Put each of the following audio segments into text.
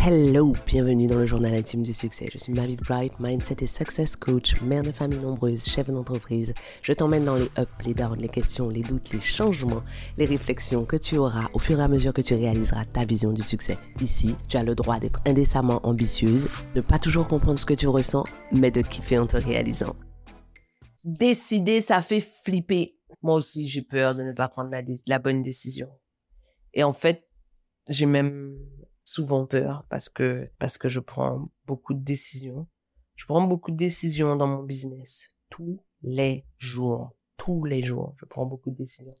Hello, bienvenue dans le journal intime du succès. Je suis Mavic Bright, mindset et success coach, mère de famille nombreuse, chef d'entreprise. Je t'emmène dans les ups, les downs, les questions, les doutes, les changements, les réflexions que tu auras au fur et à mesure que tu réaliseras ta vision du succès. Ici, tu as le droit d'être indécemment ambitieuse, ne pas toujours comprendre ce que tu ressens, mais de kiffer en te réalisant. Décider, ça fait flipper. Moi aussi, j'ai peur de ne pas prendre la, la bonne décision. Et en fait, j'ai même souvent peur parce que, parce que je prends beaucoup de décisions. Je prends beaucoup de décisions dans mon business. Tous les jours. Tous les jours, je prends beaucoup de décisions.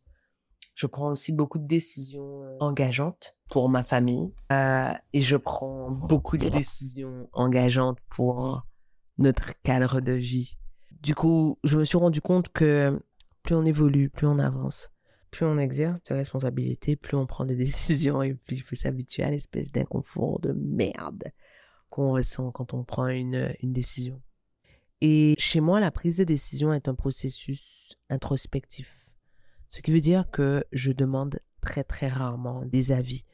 Je prends aussi beaucoup de décisions euh, engageantes pour ma famille. Euh, et je prends beaucoup de décisions engageantes pour notre cadre de vie. Du coup, je me suis rendu compte que plus on évolue, plus on avance, plus on exerce de responsabilités, plus on prend des décisions et plus il faut s'habituer à l'espèce d'inconfort de merde qu'on ressent quand on prend une décision. Et chez moi, la prise de décision est un processus introspectif. Ce qui veut dire que je demande très très rarement des avis.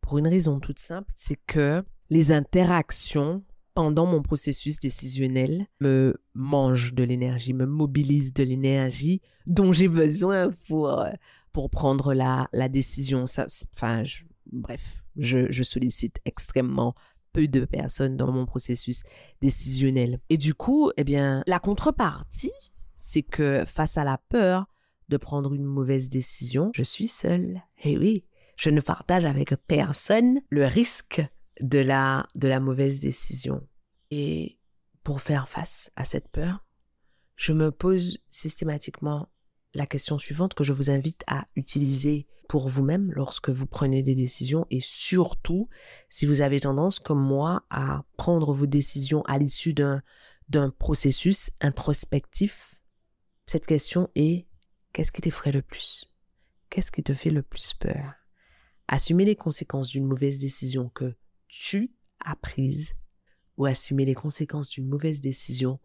Pour une raison toute simple, c'est que les interactions pendant mon processus décisionnel me mange de l'énergie, me mobilise de l'énergie dont j'ai besoin pour, euh, pour prendre la, la décision. Ça, enfin, bref, je, je sollicite extrêmement peu de personnes dans mon processus décisionnel. Et du coup, eh bien, la contrepartie, c'est que face à la peur de prendre une mauvaise décision, je suis seule. Eh oui, je ne partage avec personne le risque de la, de la mauvaise décision. Et pour faire face à cette peur, je me pose systématiquement la question suivante que je vous invite à utiliser pour vous-même lorsque vous prenez des décisions et surtout si vous avez tendance comme moi à prendre vos décisions à l'issue d'un, d'un processus introspectif. Cette question est qu'est-ce qui t'effraie le plus? Qu'est-ce qui te fait le plus peur? Assumer les conséquences d'une mauvaise décision que tu as prise ou assumer les conséquences d'une mauvaise décision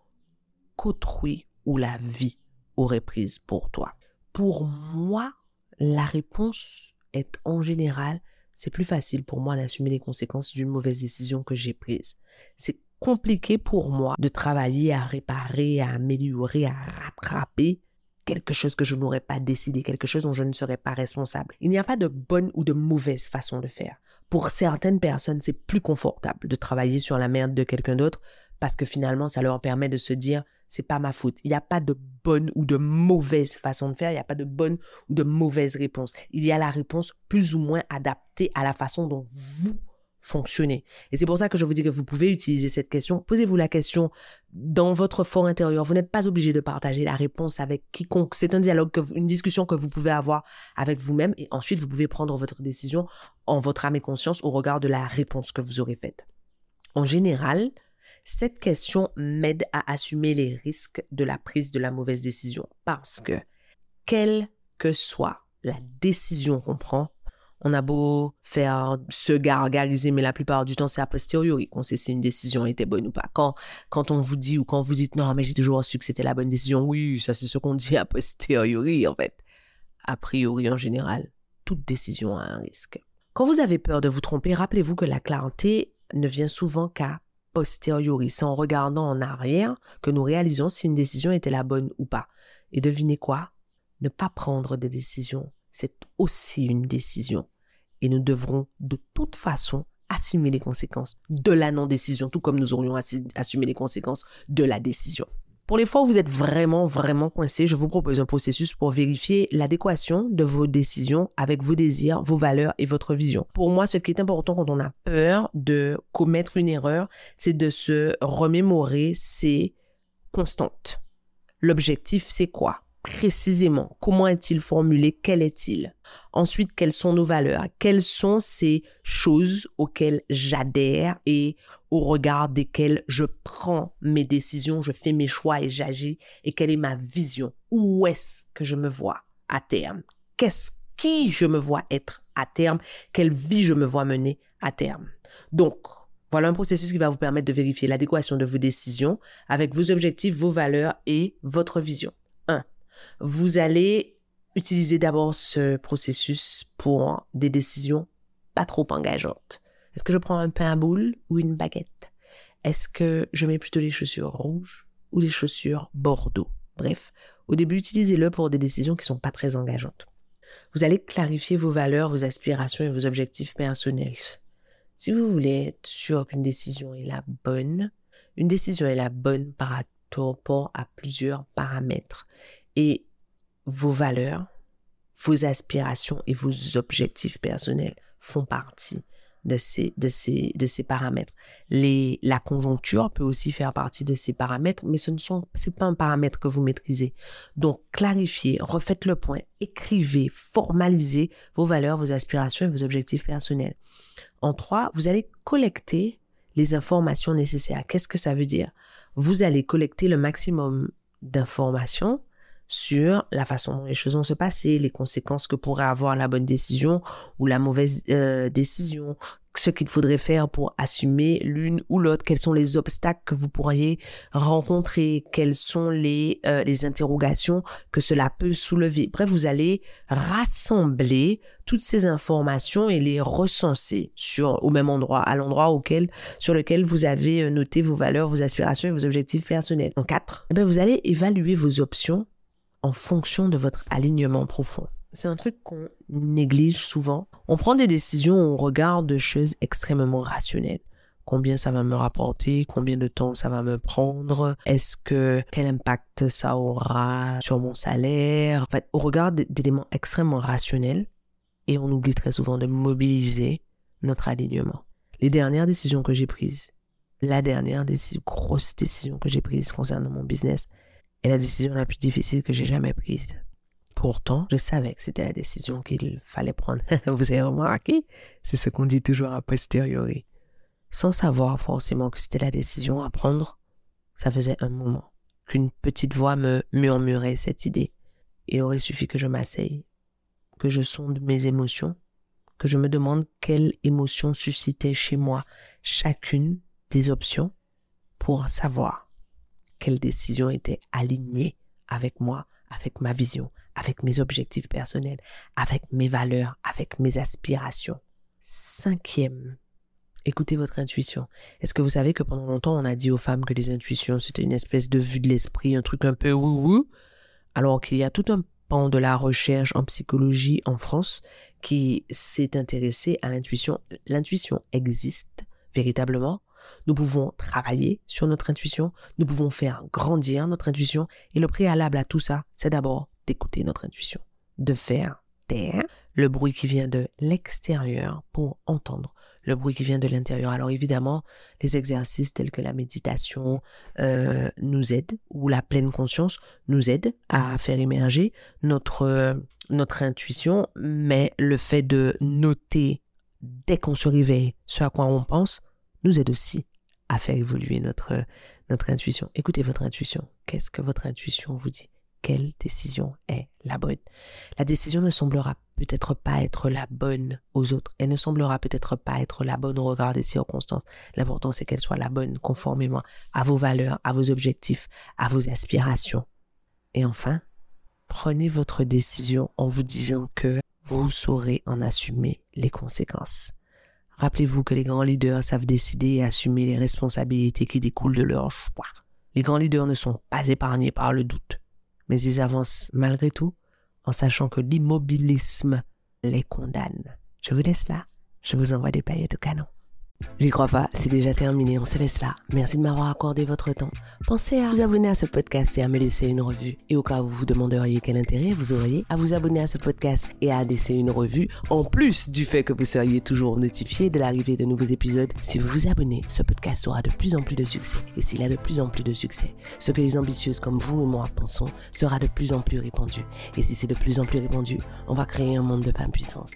qu'autrui ou la vie aurait prise pour toi. Pour moi, la réponse est en général, c'est plus facile pour moi d'assumer les conséquences d'une mauvaise décision que j'ai prise. C'est compliqué pour moi de travailler à réparer, à améliorer, à rattraper quelque chose que je n'aurais pas décidé, quelque chose dont je ne serais pas responsable. Il n'y a pas de bonne ou de mauvaise façon de faire pour certaines personnes, c'est plus confortable de travailler sur la merde de quelqu'un d'autre parce que finalement, ça leur permet de se dire, c'est pas ma faute. Il n'y a pas de bonne ou de mauvaise façon de faire. Il n'y a pas de bonne ou de mauvaise réponse. Il y a la réponse plus ou moins adaptée à la façon dont vous fonctionner. Et c'est pour ça que je vous dis que vous pouvez utiliser cette question. Posez-vous la question dans votre fort intérieur. Vous n'êtes pas obligé de partager la réponse avec quiconque. C'est un dialogue, une discussion que vous pouvez avoir avec vous-même et ensuite vous pouvez prendre votre décision en votre âme et conscience au regard de la réponse que vous aurez faite. En général, cette question m'aide à assumer les risques de la prise de la mauvaise décision parce que quelle que soit la décision qu'on prend, on a beau faire se gargariser, mais la plupart du temps, c'est a posteriori qu'on sait si une décision était bonne ou pas. Quand, quand on vous dit ou quand vous dites non, mais j'ai toujours su que c'était la bonne décision, oui, ça c'est ce qu'on dit a posteriori, en fait. A priori, en général, toute décision a un risque. Quand vous avez peur de vous tromper, rappelez-vous que la clarté ne vient souvent qu'à posteriori. C'est en regardant en arrière que nous réalisons si une décision était la bonne ou pas. Et devinez quoi? Ne pas prendre des décisions c'est aussi une décision. Et nous devrons de toute façon assumer les conséquences de la non-décision, tout comme nous aurions assumé les conséquences de la décision. Pour les fois où vous êtes vraiment, vraiment coincé, je vous propose un processus pour vérifier l'adéquation de vos décisions avec vos désirs, vos valeurs et votre vision. Pour moi, ce qui est important quand on a peur de commettre une erreur, c'est de se remémorer ces constantes. L'objectif, c'est quoi? Précisément. Comment est-il formulé, quel est-il? Ensuite, quelles sont nos valeurs? Quelles sont ces choses auxquelles j'adhère et au regard desquelles je prends mes décisions, je fais mes choix et j'agis? Et quelle est ma vision? Où est-ce que je me vois à terme? Qu'est-ce qui je me vois être à terme? Quelle vie je me vois mener à terme? Donc, voilà un processus qui va vous permettre de vérifier l'adéquation de vos décisions avec vos objectifs, vos valeurs et votre vision. 1 vous allez utiliser d'abord ce processus pour des décisions pas trop engageantes. Est-ce que je prends un pain à boule ou une baguette? Est-ce que je mets plutôt les chaussures rouges ou les chaussures bordeaux? Bref, au début, utilisez-le pour des décisions qui ne sont pas très engageantes. Vous allez clarifier vos valeurs, vos aspirations et vos objectifs personnels. Si vous voulez être sûr qu'une décision est la bonne, une décision est la bonne par rapport à plusieurs paramètres. Et vos valeurs, vos aspirations et vos objectifs personnels font partie de ces, de ces, de ces paramètres. La conjoncture peut aussi faire partie de ces paramètres, mais ce ne pas un paramètre que vous maîtrisez. Donc, clarifiez, refaites le point, écrivez, formalisez vos valeurs, vos aspirations et vos objectifs personnels. En trois, vous allez collecter les informations nécessaires. Qu'est-ce que ça veut dire? Vous allez collecter le maximum d'informations sur la façon dont les choses vont se passer, les conséquences que pourrait avoir la bonne décision ou la mauvaise euh, décision, ce qu'il faudrait faire pour assumer l'une ou l'autre, quels sont les obstacles que vous pourriez rencontrer, quelles sont les, euh, les interrogations que cela peut soulever? Bref, vous allez rassembler toutes ces informations et les recenser sur, au même endroit, à l'endroit auquel, sur lequel vous avez euh, noté vos valeurs, vos aspirations et vos objectifs personnels. En quatre, eh bien, vous allez évaluer vos options en fonction de votre alignement profond. C'est un truc qu'on néglige souvent. On prend des décisions au regard de choses extrêmement rationnelles. Combien ça va me rapporter, combien de temps ça va me prendre, est-ce que quel impact ça aura sur mon salaire? En fait, au regard d'éléments extrêmement rationnels, et on oublie très souvent de mobiliser notre alignement. Les dernières décisions que j'ai prises, la dernière grosse décision que j'ai prise concernant mon business, est la décision la plus difficile que j'ai jamais prise. Pourtant, je savais que c'était la décision qu'il fallait prendre. Vous avez remarqué? C'est ce qu'on dit toujours a posteriori. Sans savoir forcément que c'était la décision à prendre, ça faisait un moment qu'une petite voix me murmurait cette idée. Il aurait suffi que je m'asseye, que je sonde mes émotions, que je me demande quelle émotion suscitait chez moi chacune des options pour savoir quelle décision était alignée avec moi, avec ma vision, avec mes objectifs personnels, avec mes valeurs, avec mes aspirations. Cinquième, écoutez votre intuition. Est-ce que vous savez que pendant longtemps, on a dit aux femmes que les intuitions, c'était une espèce de vue de l'esprit, un truc un peu wou-wou, alors qu'il y a tout un pan de la recherche en psychologie en France qui s'est intéressé à l'intuition. L'intuition existe véritablement? Nous pouvons travailler sur notre intuition, nous pouvons faire grandir notre intuition. Et le préalable à tout ça, c'est d'abord d'écouter notre intuition, de faire taire le bruit qui vient de l'extérieur pour entendre le bruit qui vient de l'intérieur. Alors évidemment, les exercices tels que la méditation euh, nous aident, ou la pleine conscience nous aident à faire émerger notre, notre intuition, mais le fait de noter dès qu'on se réveille ce à quoi on pense, nous aide aussi à faire évoluer notre, notre intuition. Écoutez votre intuition. Qu'est-ce que votre intuition vous dit? Quelle décision est la bonne? La décision ne semblera peut-être pas être la bonne aux autres. Elle ne semblera peut-être pas être la bonne au regard des circonstances. L'important, c'est qu'elle soit la bonne conformément à vos valeurs, à vos objectifs, à vos aspirations. Et enfin, prenez votre décision en vous disant que vous saurez en assumer les conséquences. Rappelez-vous que les grands leaders savent décider et assumer les responsabilités qui découlent de leur choix. Les grands leaders ne sont pas épargnés par le doute, mais ils avancent malgré tout en sachant que l'immobilisme les condamne. Je vous laisse là, je vous envoie des paillettes de canon. J'y crois pas, c'est déjà terminé, on se laisse là. Merci de m'avoir accordé votre temps. Pensez à vous abonner à ce podcast et à me laisser une revue. Et au cas où vous vous demanderiez quel intérêt vous auriez à vous abonner à ce podcast et à laisser une revue, en plus du fait que vous seriez toujours notifié de l'arrivée de nouveaux épisodes, si vous vous abonnez, ce podcast aura de plus en plus de succès. Et s'il a de plus en plus de succès, ce que les ambitieuses comme vous et moi pensons sera de plus en plus répandu. Et si c'est de plus en plus répandu, on va créer un monde de pleine puissance.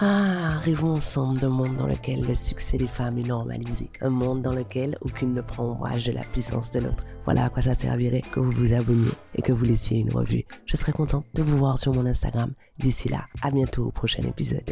Ah, rêvons ensemble d'un monde dans lequel le succès des femmes est normalisé. Un monde dans lequel aucune ne prend ombrage de la puissance de l'autre. Voilà à quoi ça servirait que vous vous abonniez et que vous laissiez une revue. Je serais contente de vous voir sur mon Instagram. D'ici là, à bientôt au prochain épisode.